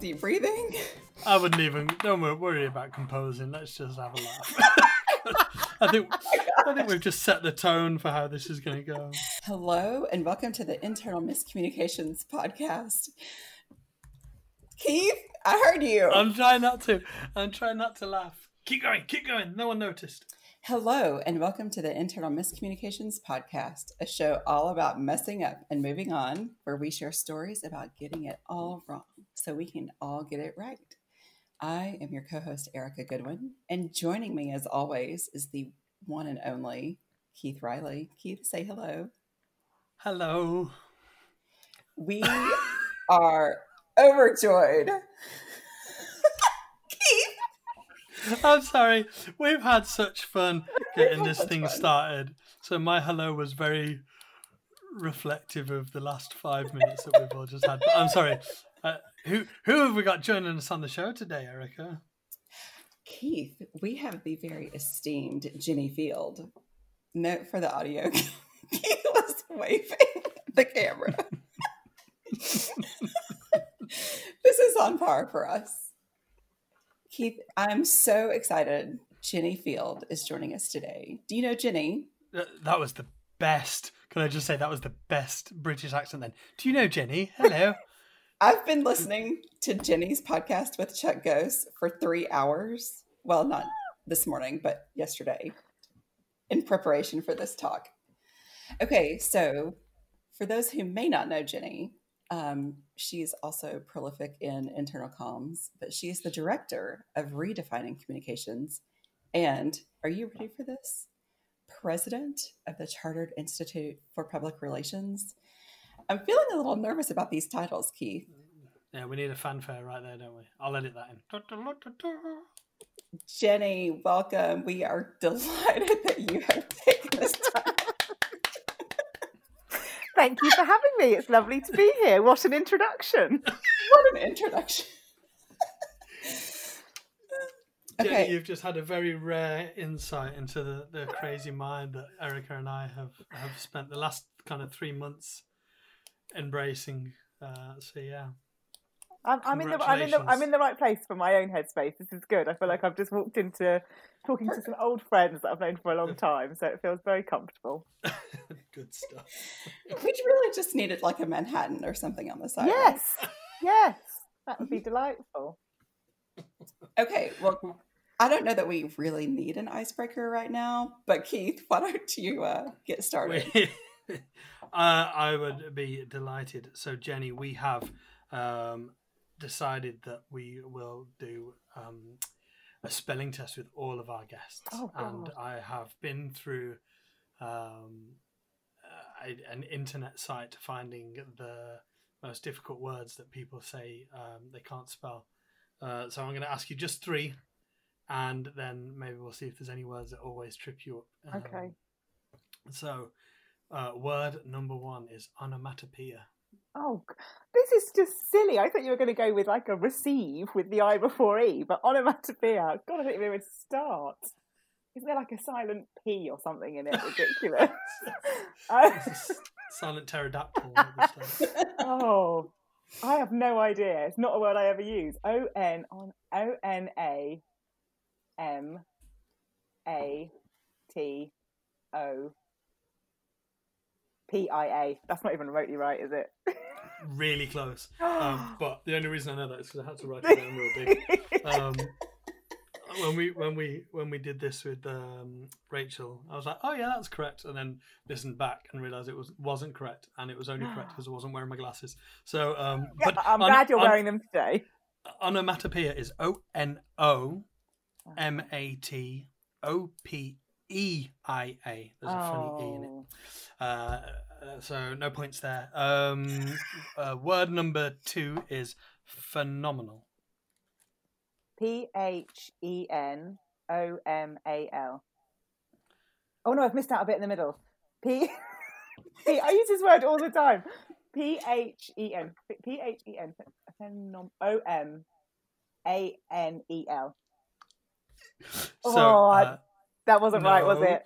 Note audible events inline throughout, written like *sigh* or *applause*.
deep breathing. I wouldn't even. Don't worry about composing. Let's just have a laugh. *laughs* *laughs* I think oh I think we've just set the tone for how this is going to go. Hello, and welcome to the Internal Miscommunications podcast. Keith, I heard you. I'm trying not to. I'm trying not to laugh. Keep going. Keep going. No one noticed. Hello, and welcome to the Internal Miscommunications Podcast, a show all about messing up and moving on, where we share stories about getting it all wrong so we can all get it right. I am your co host, Erica Goodwin, and joining me as always is the one and only Keith Riley. Keith, say hello. Hello. We *laughs* are overjoyed *laughs* I'm sorry. We've had such fun *laughs* getting this thing fun. started. So my hello was very reflective of the last five minutes that we've all just had. But I'm sorry. Uh, who who have we got joining us on the show today, Erica? Keith, we have the very esteemed Jenny Field. Note for the audio: *laughs* Keith was waving the camera. this is on par for us. Keith, I'm so excited. Jenny Field is joining us today. Do you know Jenny? That was the best. Can I just say that was the best British accent then? Do you know Jenny? Hello. *laughs* I've been listening to Jenny's podcast with Chuck Gose for three hours. Well, not this morning, but yesterday in preparation for this talk. Okay, so for those who may not know Jenny, um, she's also prolific in internal comms, but she's the director of Redefining Communications. And are you ready for this? President of the Chartered Institute for Public Relations. I'm feeling a little nervous about these titles, Keith. Yeah, we need a fanfare right there, don't we? I'll edit that in. Jenny, welcome. We are *laughs* delighted that you have taken this time Thank you for having me. It's lovely to be here. What an introduction. what an introduction. *laughs* okay. Jenny, you've just had a very rare insight into the, the crazy mind that Erica and I have, have spent the last kind of three months embracing. Uh, so, yeah. I'm, I'm in the I'm in the I'm in the right place for my own headspace. This is good. I feel like I've just walked into talking to some *laughs* old friends that I've known for a long time, so it feels very comfortable. *laughs* good stuff. We really just needed like a Manhattan or something on the side. Yes, yes, that would be delightful. *laughs* Okay, well, I don't know that we really need an icebreaker right now, but Keith, why don't you uh, get started? uh, I would be delighted. So, Jenny, we have um, decided that we will do um, a spelling test with all of our guests, oh, and I have been through um, a, an internet site finding the most difficult words that people say um, they can't spell. Uh, so I'm going to ask you just three, and then maybe we'll see if there's any words that always trip you up. Um, okay. So, uh, word number one is onomatopoeia. Oh, this is just silly. I thought you were going to go with like a receive with the I before E, but onomatopoeia. Oh, God, I don't even start. Isn't there like a silent P or something in it? Ridiculous. *laughs* *laughs* silent pterodactyl. oh, I have no idea. It's not a word I ever use. O N on O N A M A T O P I A. That's not even remotely right, is it? *laughs* really close. *gasps* Um, but the only reason I know that is because I had to write it down real big. Um, *laughs* when we when we when we did this with um, Rachel, I was like, "Oh yeah, that's correct," and then listened back and realized it was wasn't correct, and it was only correct *gasps* because I wasn't wearing my glasses. So, um, yeah, but I'm on, glad you're on, wearing them today. Onomatopoeia is O N O M A T O P E I A. There's a funny E in it. Oh. Uh, so no points there. Um, *laughs* uh, word number two is phenomenal. P H E N O M A L. Oh no, I've missed out a bit in the middle. P. *laughs* I use this word all the time. P H E N. P H E N. O M A N E L. *laughs* So, oh, uh, that wasn't no. right, was it?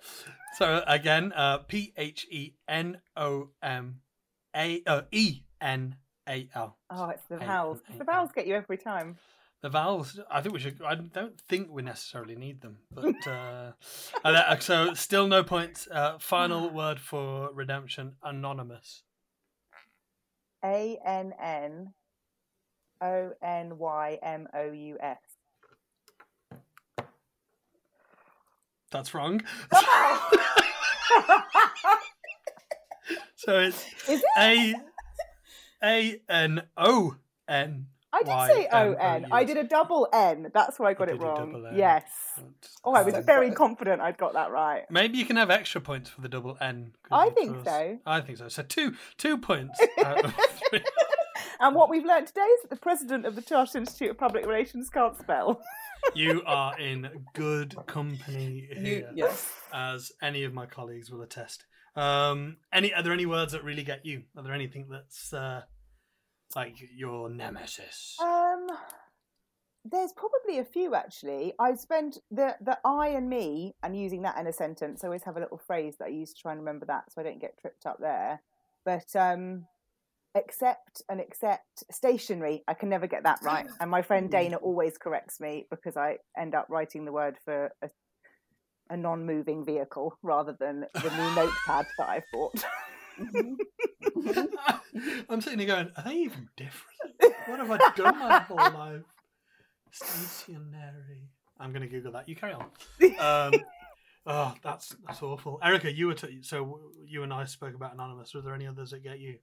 So again, uh, P H E N O M A uh, E N A L. Oh, it's the vowels. The vowels get you every time. The vowels. I think we should. I don't think we necessarily need them, but uh, uh, so still no points. Uh, final *sighs* word for redemption: anonymous. A N N O N Y M O U S. That's wrong. *laughs* so it's it? A A N O N. I did say O N. I did a double N. That's why I got You it wrong. Yes. Oh, I was very confident I'd got that right. Maybe you can have extra points for the double N. I think so. I think so. So two two points. *laughs* out of three. And what we've learned today is that the president of the Chartered Institute of Public Relations can't spell. *laughs* you are in good company You, here, yes. as any of my colleagues will attest. Um, any are there any words that really get you? Are there anything that's uh, like your nemesis? Um, there's probably a few actually. I spend the the I and me and using that in a sentence. I always have a little phrase that I use to try and remember that, so I don't get tripped up there. But um, accept and accept stationary. I can never get that right, and my friend Dana always corrects me because I end up writing the word for a, a non-moving vehicle rather than the new *laughs* notepad that I've bought. Mhm. *laughs* I'm sitting here going, are they even different? What have I done my *laughs* whole life? Stationary. I'm going to Google that. You carry on. Um, oh, that's that's awful. Erica, you were t- so you and I spoke about anonymous. Were there any others that get you?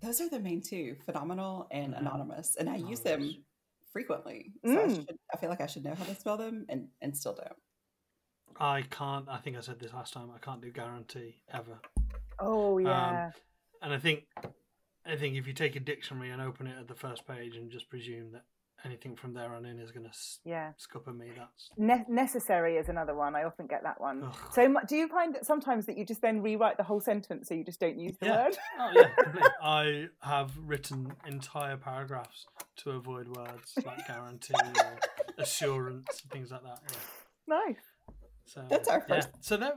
Those are the main two phenomenal and Mhm. anonymous. And I use them Anonymous. frequently. So I, Mm. should, I feel like I should know how to spell them and, and still don't. I can't. I think I said this last time. I can't do guarantee ever. oh yeah. And I think, I think if you take a dictionary and open it at the first page and just presume that anything from there on in is going to yeah. scupper me, that's Ne- necessary is another one. I often get that one. Ugh. So, do you find that sometimes that you just then rewrite the whole sentence so you just don't use the Yeah. word? Oh yeah, completely. *laughs* I have written entire paragraphs to avoid words like *laughs* guarantee or assurance and things like that. Yeah. Nice. So That's our yeah. first- So there,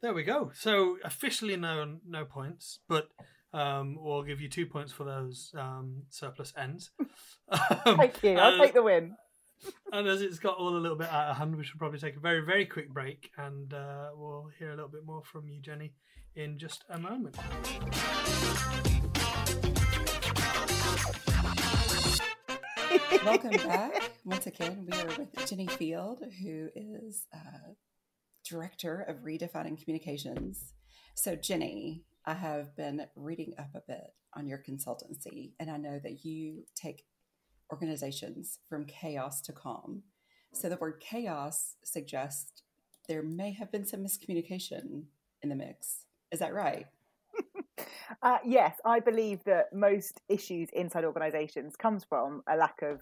there we go. So officially no no points, but um, we'll give you two points for those um, surplus ends. *laughs* Um, Thank you. I'll uh, take the win. and as it's got all a little bit out of hand, we should probably take a very, very quick break and uh, we'll hear a little bit more from you, Jenny, in just a moment. Welcome back. Once again, we are with Jenny Field, who is uh, Director of Redefining Communications. So, Jenny, I have been reading up a bit on your consultancy, and I know that you take organizations from chaos to calm. So, the word chaos suggests there may have been some miscommunication in the mix. Is that right? *laughs* Uh, yes, I believe that most issues inside organisations comes from a lack of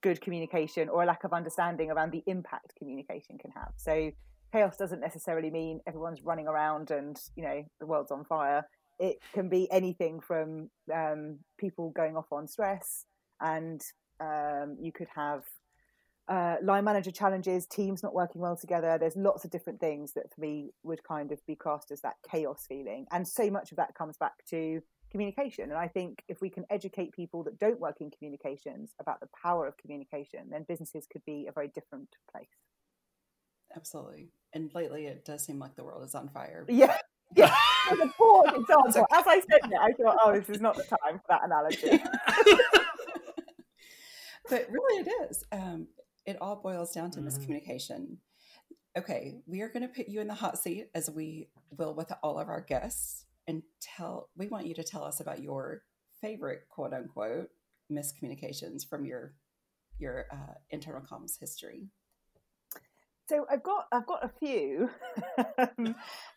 good communication or a lack of understanding around the impact communication can have. So chaos doesn't necessarily mean everyone's running around and you know the world's on fire. It can be anything from um, people going off on stress, and um, you could have uh, line manager challenges, teams not working well together. There's lots of different things that for me would kind of be classed as that chaos feeling. And so much of that comes back to communication. And I think if we can educate people that don't work in communications about the power of communication, then businesses could be a very different place. Absolutely. And lately, it does seem like the world is on fire. Yeah. *laughs* Yeah, as a poor example. As I said it, I thought, oh, this is not the time for that analogy. *laughs* but really it is um, it all boils down to Mhm. miscommunication okay we are going to put you in the hot seat as we will with all of our guests and tell we want you to tell us about your favorite quote unquote miscommunications from your your uh, internal comms history So I've got I've got a few. *laughs* Um,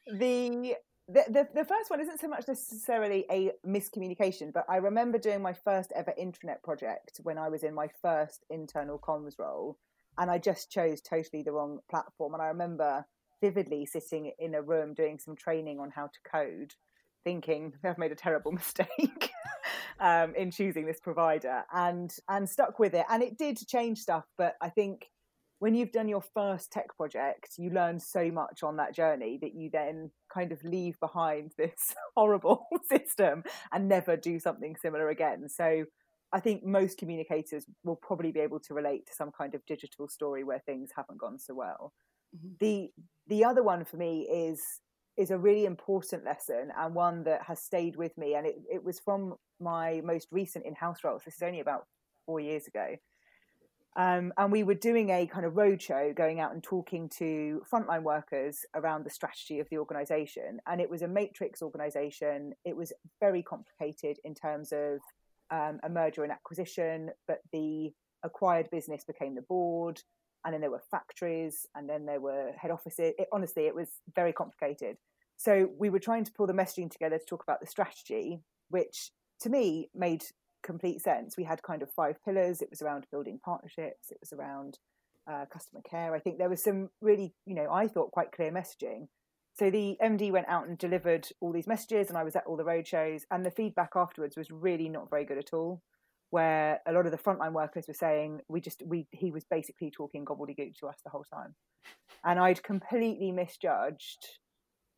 the, the the the first one isn't so much necessarily a miscommunication, but I remember doing my first ever intranet project when I was in my first internal comms role, and I just chose totally the wrong platform. And I remember vividly sitting in a room doing some training on how to code, thinking *laughs* I've made a terrible *laughs* mistake um, in choosing this provider, and and stuck with it. And it did change stuff, but I think when you've done your first tech project, you learn so much on that journey that you then kind of leave behind *laughs* this horrible *laughs* system and never do something similar again. So I think most communicators will probably be able to relate to some kind of digital story where things haven't gone so well. Mm-hmm. The the other one for me is is a really important lesson and one that has stayed with me and it, it was from my most recent in-house role. So this is only about four years ago um, and we were doing a kind of roadshow, going out and talking to frontline workers around the strategy of the organisation. And it was a matrix organisation. It was very complicated in terms of um, a merger and acquisition, but the acquired business became the board, and then there were factories, and then there were head offices. It, honestly, it was very complicated. So we were trying to pull the messaging together to talk about the strategy, which to me made complete sense. We had kind of five pillars. It was around building partnerships. It was around uh, customer care. I think there was some really, you know, I thought quite clear messaging. So the MD went out and delivered all these messages, and I was at all the road shows, and the feedback afterwards was really not very good at all. Where a lot of the frontline workers were saying, "We just we he was basically talking gobbledygook to us the whole time," and I'd completely misjudged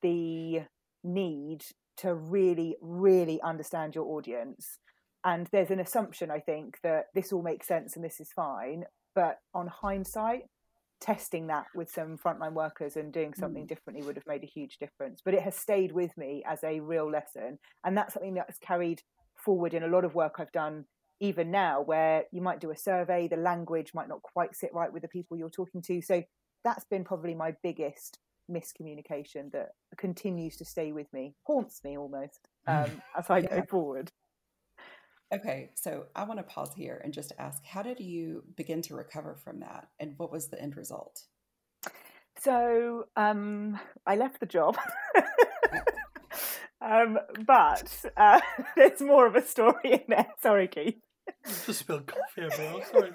the need to really, really understand your audience and there's an assumption i think that this all makes sense and this is fine but on hindsight testing that with some frontline workers and doing something mm. differently would have made a huge difference. But it has stayed with me as a real lesson and that's something that's carried forward in a lot of work i've done even now where you might do a survey the language might not quite sit right with the people you're talking to. So that's been probably my biggest miscommunication that continues to stay with me haunts me almost *laughs* um, as i go forward Okay, so I want to pause here and just ask how did you begin to recover from that and what was the end result? So um, I left the job. *laughs* um, but uh, *laughs* there's more of a story in there. Sorry, Keith. Just spilled coffee everywhere. Sorry,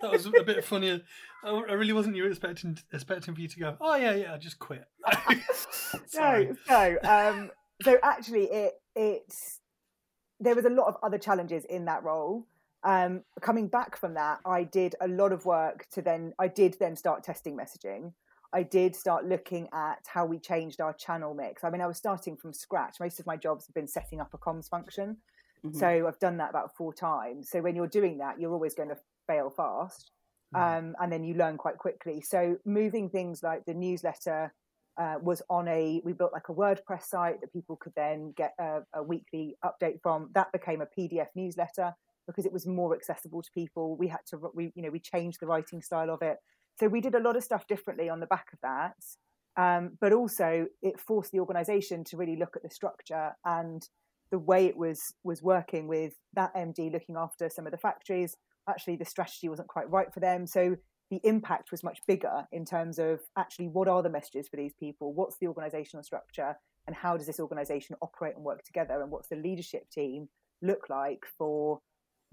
that was a bit funnier. I really wasn't you expecting expecting for you to go. Oh yeah, yeah, I just quit. *laughs* no, so um, so actually, it it's there was a lot of other challenges in that role. Um, coming back from that, I did a lot of work to then, I did then start testing messaging. I did start looking at how we changed our channel mix. I mean, I was starting from scratch. Most of my jobs have been setting up a comms function. Mm-hmm. So I've done that about four times. So when you're doing that, you're always going to fail fast. Mm-hmm. Um, and then you learn quite quickly. So moving things like the newsletter uh, was on a we built like a WordPress site that people could then get a, a, weekly update from. That became a PDF newsletter because it was more accessible to people. We had to we you know we changed the writing style of it, so we did a lot of stuff differently on the back of that. Um, but also, it forced the organisation to really look at the structure and the way it was was working with that MD looking after some of the factories. Actually, the strategy wasn't quite right for them, so the impact was much bigger in terms of actually what are the messages for these people, what's the organizational structure, and how does this organization operate and work together, and what's the leadership team look like for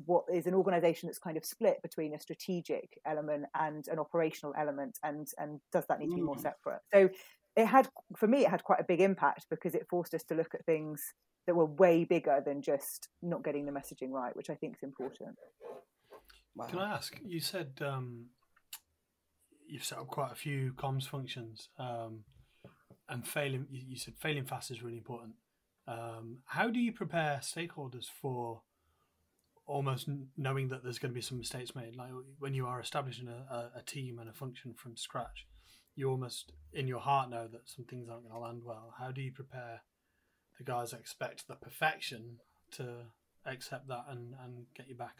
what is an organization that's kind of split between a strategic element and an operational element, and and does that need to be more mm. separate? So it had for me it had quite a big impact because it forced us to look at things that were way bigger than just not getting the messaging right, which I think is important. Wow. Can I ask? You said um, you've set up quite a few comms functions, um, and failing. You said failing fast is really important. Um, how do you prepare stakeholders for almost knowing that there's going to be some mistakes made? Like when you are establishing a, a, team and a function from scratch, you almost in your heart know that some things aren't going to land well. How do you prepare the guys expect the perfection to accept that and, and get you back?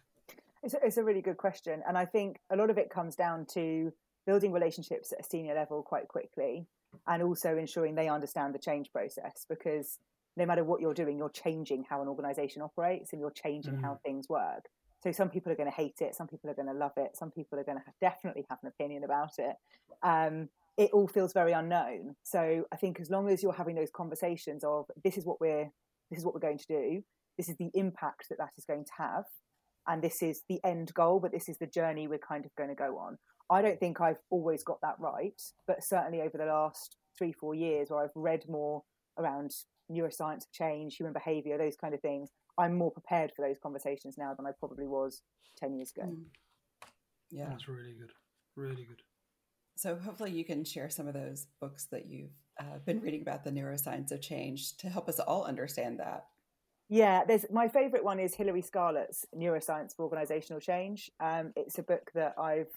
It's a, it's a really good question. And I think a lot of it comes down to building relationships at a senior level quite quickly and also ensuring they understand the change process because no matter what you're doing, you're changing how an organization operates and you're changing mm. how things work. So some people are going to hate it, some people are going to love it, some people are going to have, definitely have an opinion about it. Um, it all feels very unknown. So I think as long as you're having those conversations of this is what we're this is what we're going to do, this is the impact that that is going to have, and this is the end goal, but this is the journey we're kind of going to go on. I don't think I've always got that right, but certainly over the last three, four years where I've read more around neuroscience of change, human behavior, those kind of things, I'm more prepared for those conversations now than I probably was 10 years ago. Mm. Yeah. That's really good. Really good. So hopefully you can share some of those books that you've uh, been reading about the neuroscience of change to help us all understand that. Yeah, there's my favorite one is Hilary Scarlett's Neuroscience for Organizational Change. Um, it's a book that I've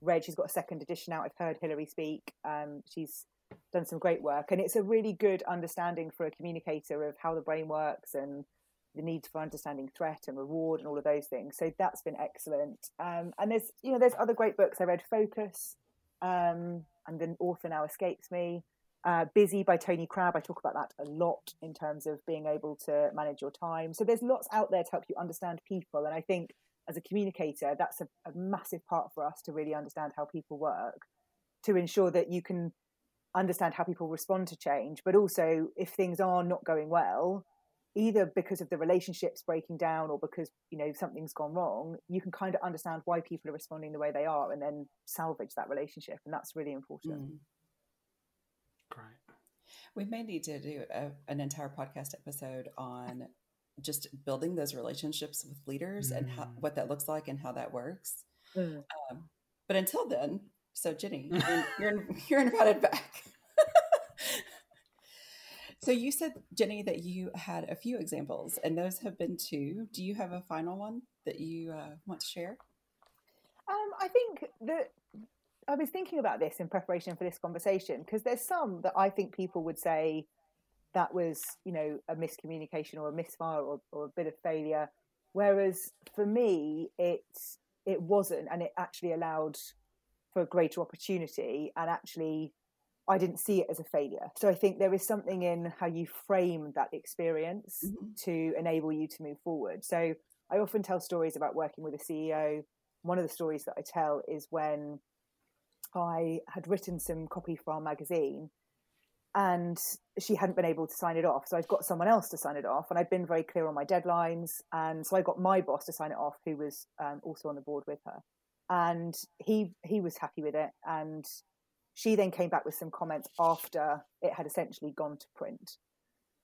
read. She's got a second edition out. I've heard Hilary speak. Um, she's done some great work, and it's a really good understanding for a communicator of how the brain works and the need for understanding threat and reward and all of those things. So that's been excellent. Um, and there's you know there's other great books. I read Focus, um, and the author now escapes me. Uh, Busy by Tony Crabbe. I talk about that a lot in terms of being able to manage your time. So there's lots out there to help you understand people. And I think as a communicator, that's a, a massive part for us to really understand how people work, to ensure that you can understand how people respond to change, but also if things are not going well, either because of the relationships breaking down or because you know something's gone wrong you can kind of understand why people are responding the way they are and then salvage that relationship and that's really important mm. Great. We may need to do a, an entire podcast episode on just building those relationships with leaders mm. and how, what that looks like and how that works. Mm. Um, but until then, so Jenny, *laughs* you're, you're, you're invited back. *laughs* so you said, Jenny, that you had a few examples, and those have been two. Do you have a final one that you uh, want to share? Um, I think that I was thinking about this in preparation for this conversation because there's some that I think people would say that was, you know, a miscommunication or a misfire or, or a bit of failure, whereas for me, it it wasn't, and it actually allowed for greater opportunity, and actually, I didn't see it as a failure. So I think there is something in how you frame that experience mm-hmm. to enable you to move forward. So I often tell stories about working with a CEO. One of the stories that I tell is when I had written some copy for our magazine and she hadn't been able to sign it off. So I'd got someone else to sign it off and I'd been very clear on my deadlines. And so I got my boss to sign it off, who was um, also on the board with her. And he, he was happy with it. And she then came back with some comments after it had essentially gone to print.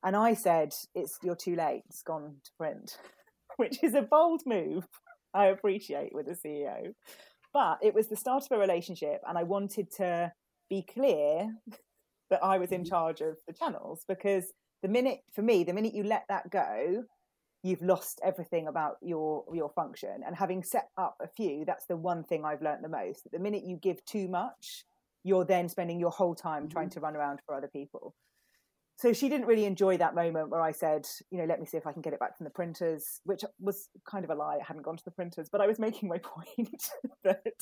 And I said, it's, you're too late. It's gone to print, *laughs* which is a bold move. I appreciate with a CEO. But it was the start of a relationship, and I wanted to be clear that I was in mm-hmm. charge of the channels because the minute, for me, the minute you let that go, you've lost everything about your your function. And having set up a few, that's the one thing I've learned the most. That The minute you give too much, you're then spending your whole time mm-hmm. trying to run around for other people so she didn't really enjoy that moment where I said, you know, let me see if I can get it back from the printers, which was kind of a lie. I hadn't gone to the printers, but I was making my *laughs* point *laughs* that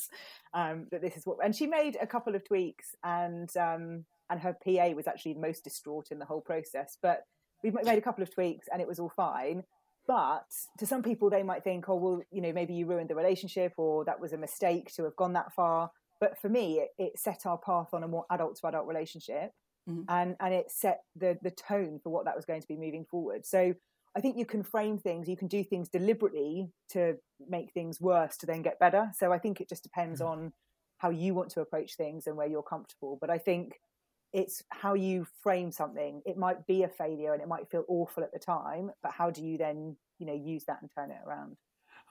um, that this is what. And she made a couple of tweaks, and um, and her PA was actually the most distraught in the whole process. But we made a couple of tweaks, and it was all fine. But to some people, they might think, oh, well, you know, maybe you ruined the relationship, or that was a mistake to have gone that far. But for me, it, it set our path on a more adult to adult relationship mm-hmm. and and it set the the tone for what that was going to be moving forward. So I think you can frame things, you can do things deliberately to make things worse to then get better. So I think it just depends mm-hmm. on how you want to approach things and where you're comfortable. But I think it's how you frame something. It might be a failure and it might feel awful at the time, but how do you then, you know, use that and turn it around?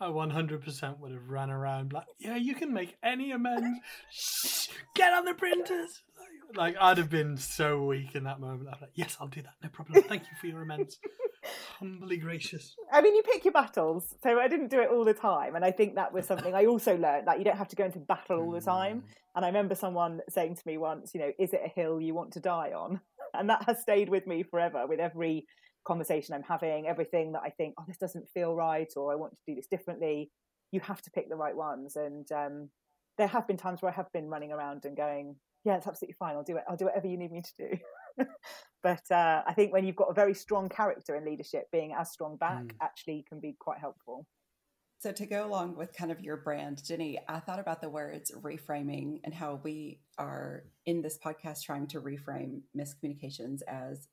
I 100% would have ran around like, yeah, you can make any amends. Shh, get on the printers. Like, I'd have been so weak in that moment. I'd like, yes, I'll do that. No problem. Thank you for your amends. *laughs* Humbly gracious. I mean, you pick your battles. So I didn't do it all the time. And I think that was something I also learned that you don't have to go into battle all the time. Mm. And I remember someone saying to me once, you know, is it a hill you want to die on? *laughs* And that has stayed with me forever with every conversation I'm having, everything that I think, oh, this doesn't feel right, or I want to do this differently. You have to pick the right ones. And um, there have been times where I have been running around and going, yeah, it's absolutely fine. I'll do it. I'll do whatever you need me to do. *laughs* *laughs* but uh, I think when you've got a very strong character in leadership, being as strong back mm. actually can be quite helpful. So to go along with kind of your brand, Jenny, I thought about the words reframing and how we are in this podcast trying to reframe miscommunications as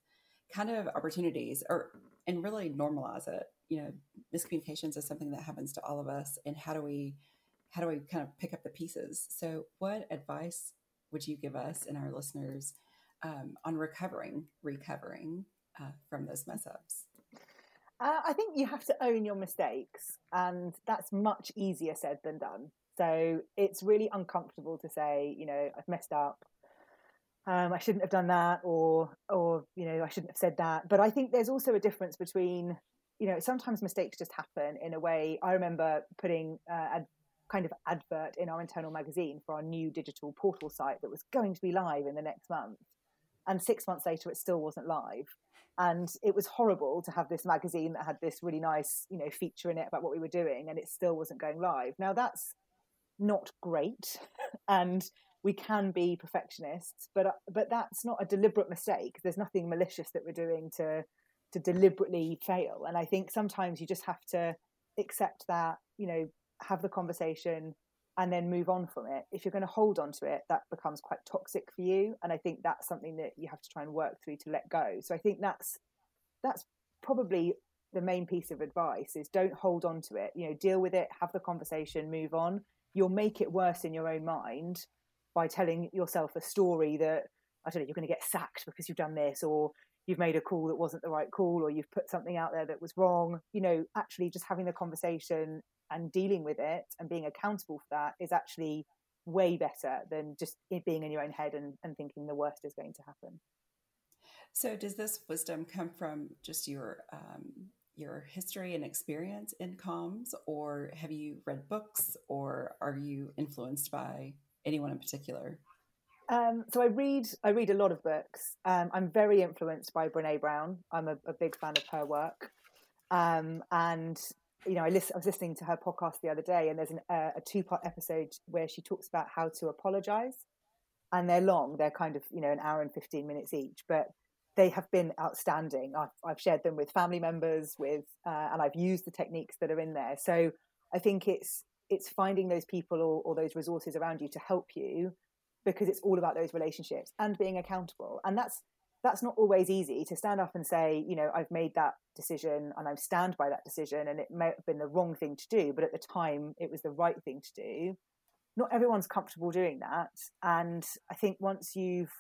kind of opportunities or and really normalize it you know miscommunications is something that happens to all of us and how do we how do we kind of pick up the pieces so what advice would you give us and our listeners um, on recovering recovering uh, from those mess ups Uh, I think you have to own your mistakes, and that's much easier said than done. So it's really uncomfortable to say, you know, I've messed up. Um, I shouldn't have done that, or or you know, I shouldn't have said that. But I think there's also a difference between, you know, sometimes mistakes just happen in a way. I remember putting uh, a kind of advert in our internal magazine for our new digital portal site that was going to be live in the next month, and six months later, it still wasn't live. And it was horrible to have this magazine that had this really nice you know feature in it about what we were doing and it still wasn't going live. Now that's not great *laughs* and we can be perfectionists but uh, but that's not a deliberate mistake. There's nothing malicious that we're doing to to deliberately fail. And i think sometimes you just have to accept that you know have the conversation and then move on from it. If you're going to hold on to it, that becomes quite toxic for you. And I think that's something that you have to try and work through to let go. So I think that's that's probably the main piece of advice is don't hold on to it. You know, deal with it, have the conversation, move on. You'll make it worse in your own mind by telling yourself a story that I don't know, you're going to get sacked because you've done this, or you've made a call that wasn't the right call, or you've put something out there that was wrong. You know, actually just having the conversation and dealing with it and being accountable for that is actually way better than just being in your own head and, and thinking the worst is going to happen. So, does this wisdom come from just your um, your history and experience in comms, or have you read books, or are you influenced by anyone in particular? Um, so I read I read a lot of books. Um, I'm very influenced by Brene Brown. I'm a, a big fan of her work, um, and you know, I, I was listening to her podcast the other day, and there's an, uh, a two part episode where she talks about how to apologize. And they're long; they're kind of you know an hour and fifteen minutes each, but they have been outstanding. I've, I've shared them with family members, with uh, and I've used the techniques that are in there. So I think it's it's finding those people or, or those resources around you to help you, because it's all about those relationships and being accountable. And that's that's not always easy to stand up and say, you know, I've made that decision and I stand by that decision and it may have been the wrong thing to do, but at the time it was the right thing to do. Not everyone's comfortable doing that. And I think once you've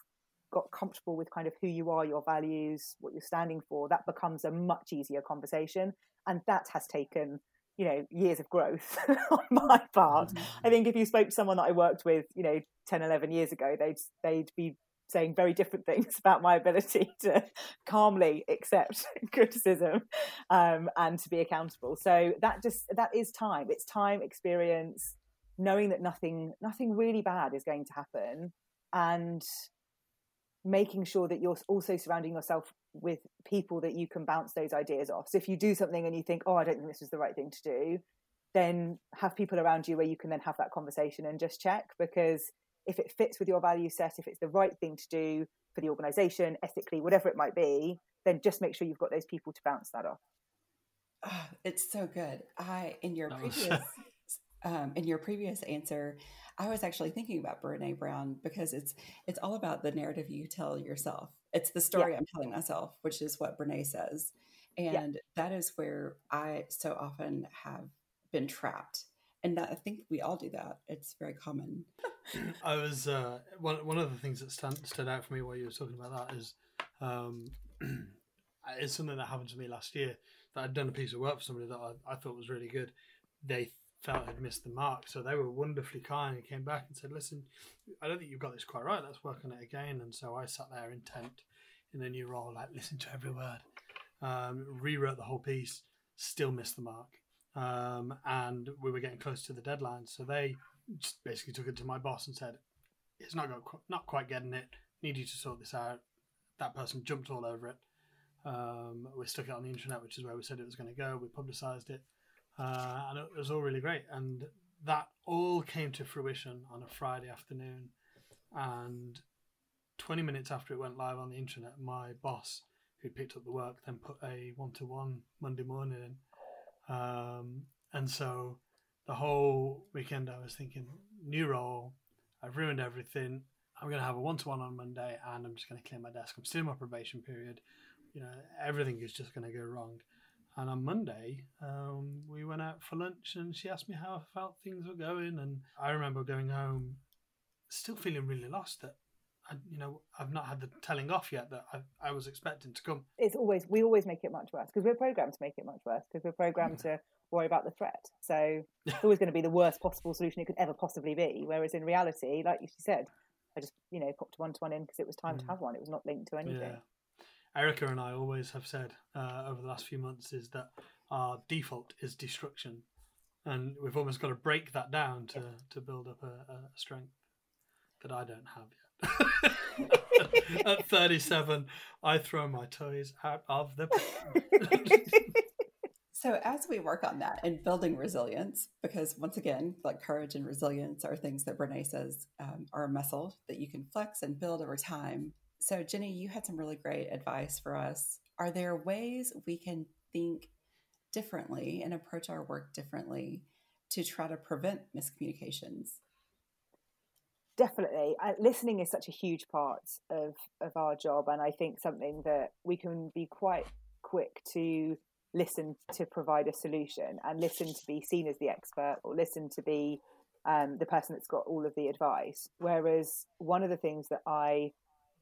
got comfortable with kind of who you are, your values, what you're standing for, that becomes a much easier conversation. And that has taken, you know, years of growth *laughs* on my part. Mm-hmm. I think if you spoke to someone that I worked with, you know, 10, 11 years ago, they'd, they'd be saying very different things *laughs* about my ability to calmly accept *laughs* criticism um, and to be accountable. So that just that is time. It's time, experience, knowing that nothing nothing really bad is going to happen, and making sure that you're also surrounding yourself with people that you can bounce those ideas off. So if you do something and you think, oh, I don't think this was the right thing to do, then have people around you where you can then have that conversation and just check because if it fits with your value set, if it's the right thing to do for the organization, ethically, whatever it might be, then just make sure you've got those people to bounce that off. Oh, it's so good. I in your *laughs* previous um, in your previous answer, I was actually thinking about Brene Brown because it's it's all about the narrative you tell yourself. It's the story yeah. I'm telling myself, which is what Brene says, and yeah. that is where I so often have been trapped. And that, I think we all do that. It's very common. *laughs* I was uh, one one of the things that stand, stood out for me while you were talking about that is um, *clears throat* it's something that happened to me last year that I'd done a piece of work for somebody that I, I thought was really good. They felt had missed the mark, so they were wonderfully kind and came back and said, "Listen, I don't think you've got this quite right. Let's work on it again." And so I sat there intent in a new role, like listen to every word, um, rewrote the whole piece, still missed the mark, um, and we were getting close to the deadline. So they just basically took it to my boss and said, "It's not got, not quite getting it. Need you to sort this out." That person jumped all over it. Um, we stuck it on the internet, which is where we said it was going to go. We publicised it, uh, and it was all really great. And that all came to fruition on a Friday afternoon. And 20 minutes after it went live on the internet, my boss, who picked up the work, then put a one to one Monday morning in. Um, and so the whole weekend I was thinking, new role, I've ruined everything. I'm going to have a one to one on Monday and I'm just going to clear my desk. I'm still in my probation period. You know, everything is just going to go wrong. And on Monday, um, we went out for lunch and she asked me how I felt things were going. And I remember going home still feeling really lost that I, you know, I've not had the telling off yet that I, I was expecting to come. It's always we always make it much worse because we're programmed to make it much worse because we're programmed to worry about the threat. So *laughs* it's always going to be the worst possible solution it could ever possibly be. Whereas in reality, like you said, I just you know popped one to one in because it was time mm. to have one. It was not linked to anything. Yeah. Erica and I always have said uh, over the last few months is that our default is destruction, and we've almost got to break that down to to build up a, a strength that I don't have yet. *laughs* At 37, I throw my toys out of the. *laughs* so, as we work on that and building resilience, because once again, like courage and resilience are things that Brene says um, are a muscle that you can flex and build over time. So, Jenny, you had some really great advice for us. Are there ways we can think differently and approach our work differently to try to prevent miscommunications? Definitely uh, listening is such a huge part of of our job and i think something that we can be quite quick to listen to provide a solution and listen to be seen as the expert or listen to be um, the person that's got all of the advice. Whereas one of the things that i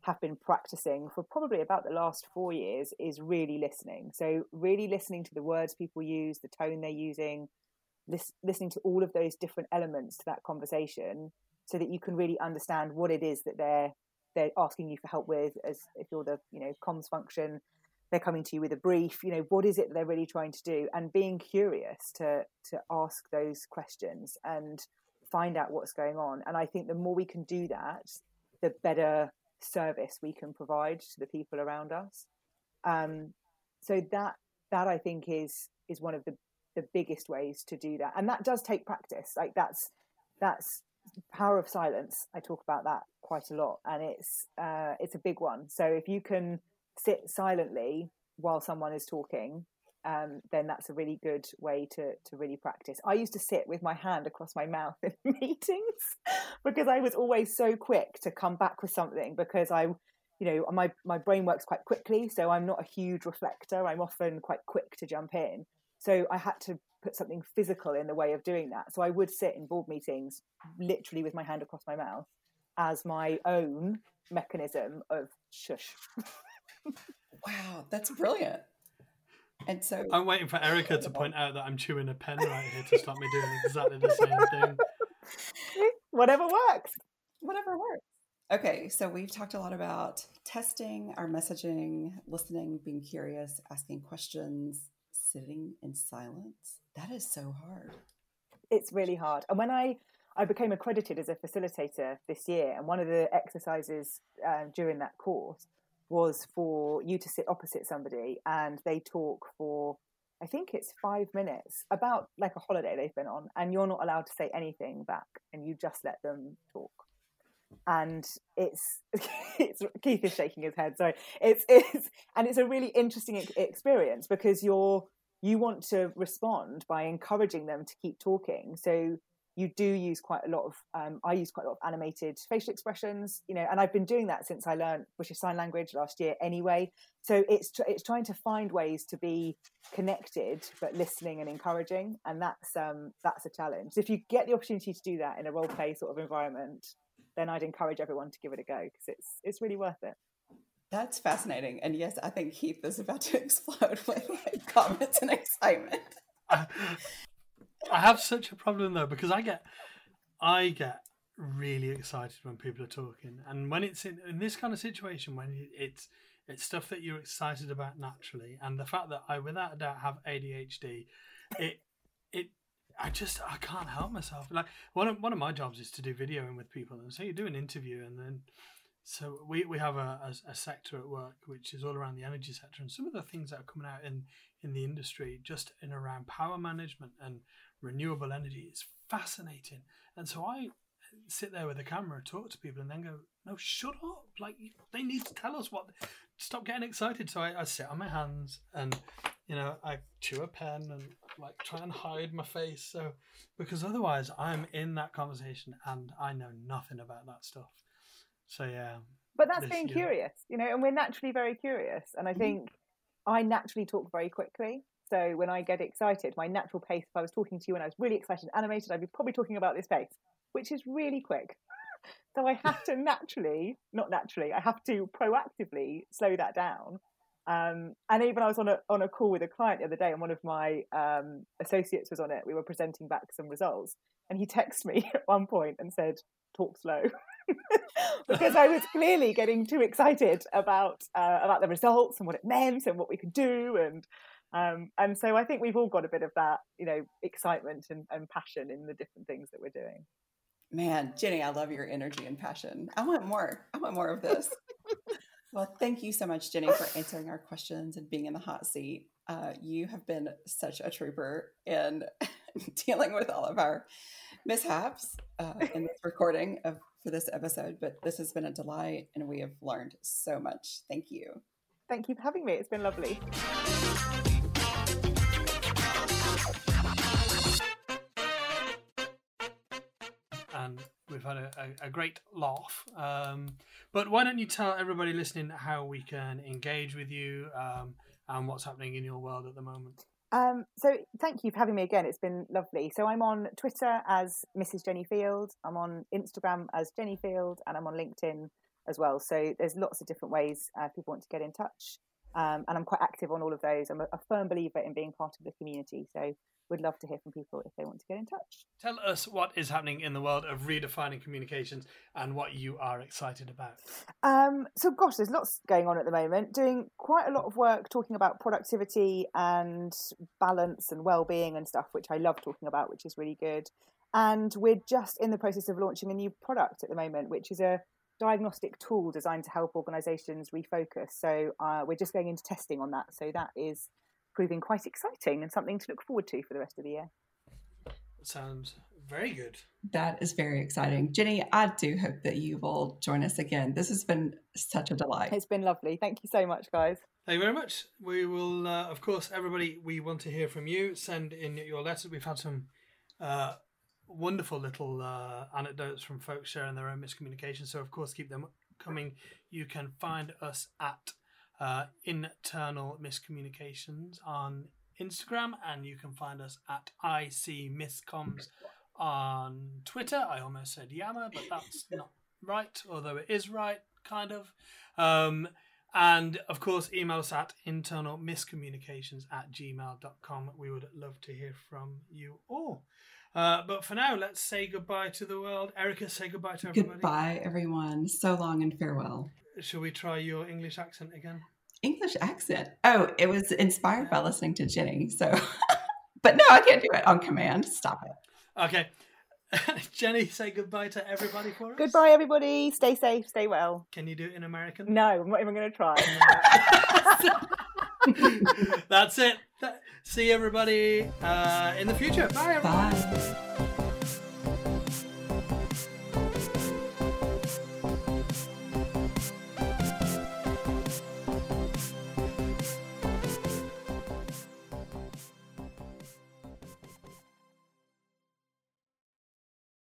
have been practicing for probably about the last four years is really listening. So really listening to the words people use the tone they're using lis- listening to all of those different elements to that conversation so that you can really understand what it is that they're they're asking you for help with as if you're the you know comms function they're coming to you with a brief you know what is it they're really trying to do? And being curious to to ask those questions and find out what's going on. And i think the more we can do that the better service we can provide to the people around us. Um, so that that i think is is one of the the biggest ways to do that. And that does take practice. Like that's that's power of silence i talk about that quite a lot and it's uh, it's a big one. So if you can sit silently while someone is talking um, then that's a really good way to to really practice. I used to sit with my hand across my mouth *laughs* in meetings because i was always so quick to come back with something because i you know my my brain works quite quickly so i'm not a huge reflector. I'm often quite quick to jump in. So i had to put something physical in the way of doing that. So I would sit in board meetings literally with my hand across my mouth as my own mechanism of shush. wow, that's brilliant. And so I'm waiting for Erica to point out that I'm chewing a pen right here to stop me doing exactly the same thing. *laughs* Whatever works. Whatever works. Okay, so we've talked a lot about testing our messaging, listening, being curious, asking questions, sitting in silence. That is so hard. It's really hard. And when I I became accredited as a facilitator this year, and one of the exercises uh, during that course was for you to sit opposite somebody and they talk for I think it's five minutes about like a holiday they've been on, and you're not allowed to say anything back, and you just let them talk. And it's, *laughs* it's Keith is shaking his head. Sorry, it's it's and it's a really interesting experience because you're you want to respond by encouraging them to keep talking. So you do use quite a lot of um, I use quite a lot of animated facial expressions, you know, and I've been doing that since I learned British Sign Language last year anyway. So it's it's trying to find ways to be connected but listening and encouraging, and that's um, that's a challenge. So if you get the opportunity to do that in a role play sort of environment, then I'd encourage everyone to give it a go because it's it's really worth it. That's fascinating. And yes, I think Keith is about to *laughs* explode with like, comments and excitement. I, *laughs* I have such a problem though because I get I get really excited when people are talking, and when it's in, in this kind of situation when it's it's stuff that you're excited about naturally, and the fact that I without a doubt have ADHD, it it I just I can't help myself. Like one of one of my jobs is to do videoing with people, and so you do an interview, and then so we, we have a, a, a, sector at work which is all around the energy sector, and some of the things that are coming out in in the industry just in around power management and renewable energy is fascinating. And so I sit there with a camera, talk to people, and then go, "No, shut up! Like they need to tell us what. Stop getting excited." So I, I sit on my hands and you know I chew a pen and like try and hide my face, so because otherwise I'm in that conversation and I know nothing about that stuff. So yeah. But that's this, being curious, you know, and we're naturally very curious. And I mm-hmm. think I naturally talk very quickly. So when I get excited, my natural pace, if I was talking to you and I was really excited and animated, I'd be probably talking about this pace, which is really quick. *laughs* so I have to naturally, not naturally, I have to proactively slow that down. Um, and even I was on a on a call with a client the other day, and one of my um, associates was on it. We were presenting back some results, and he texted me *laughs* at one point and said, "Talk slow," *laughs* *laughs* because I was clearly getting too excited about uh, about the results and what it meant and what we could do, and um, and so I think we've all got a bit of that, you know, excitement and, and passion in the different things that we're doing. Man, Jenny, I love your energy and passion. I want more. I want more of this. *laughs* well, thank you so much, Jenny, for answering our questions and being in the hot seat. Uh, you have been such a trooper in *laughs* dealing with all of our mishaps uh, in this recording of for this episode. But this has been a delight, and we have learned so much. Thank you. Thank you for having me. It's been lovely. and we've had a, a, a great laugh. Um, but why don't you tell everybody listening how we can engage with you um, and what's happening in your world at the moment? Um, so thank you for having me again. It's been lovely. So I'm on Twitter as Mrs. Jenny Field. I'm on Instagram as Jenny Field, and I'm on LinkedIn as well. So there's lots of different ways uh, people want to get in touch, um, and I'm quite active on all of those. I'm a, a firm believer in being part of the community. So would love to hear from people if they want to get in touch. Tell us what is happening in the world of redefining communications and what you are excited about. Um, so, gosh, there's lots going on at the moment. Doing quite a lot of work talking about productivity and balance and well-being and stuff, which I love talking about, which is really good. And we're just in the process of launching a new product at the moment, which is a diagnostic tool designed to help organizations refocus. So uh, we're just going into testing on that. So that is proving quite exciting and something to look forward to for the rest of the year. Sounds very good. That is very exciting. Jenny, I do hope that you will join us again. This has been such a delight. It's been lovely. Thank you so much, guys. Thank you very much. We will, uh, of course, everybody, we want to hear from you. Send in your letters. We've had some uh, wonderful little uh, anecdotes from folks sharing their own miscommunication. So, of course, keep them coming. You can find us at uh, internal miscommunications on Instagram, and you can find us at IC Miscoms on Twitter. I almost said Yammer, but that's not right, although it is right, kind of. Um, and of course, email us at internalmiscommunications at gmail.com. We would love to hear from you all. Uh, but for now, let's say goodbye to the world. Erica, say goodbye to everybody. Goodbye, everyone. So long and farewell. Shall we try your English accent again? English accent. Oh, it was inspired by listening to Jenny. So, *laughs* but no, I can't do it on command. Stop it. Okay. *laughs* Jenny, say goodbye to everybody for us. Goodbye, everybody. Stay safe. Stay well. Can you do it in American? No, I'm not even going to try. *laughs* That's it. See everybody uh, in the future. Bye, everybody. Bye.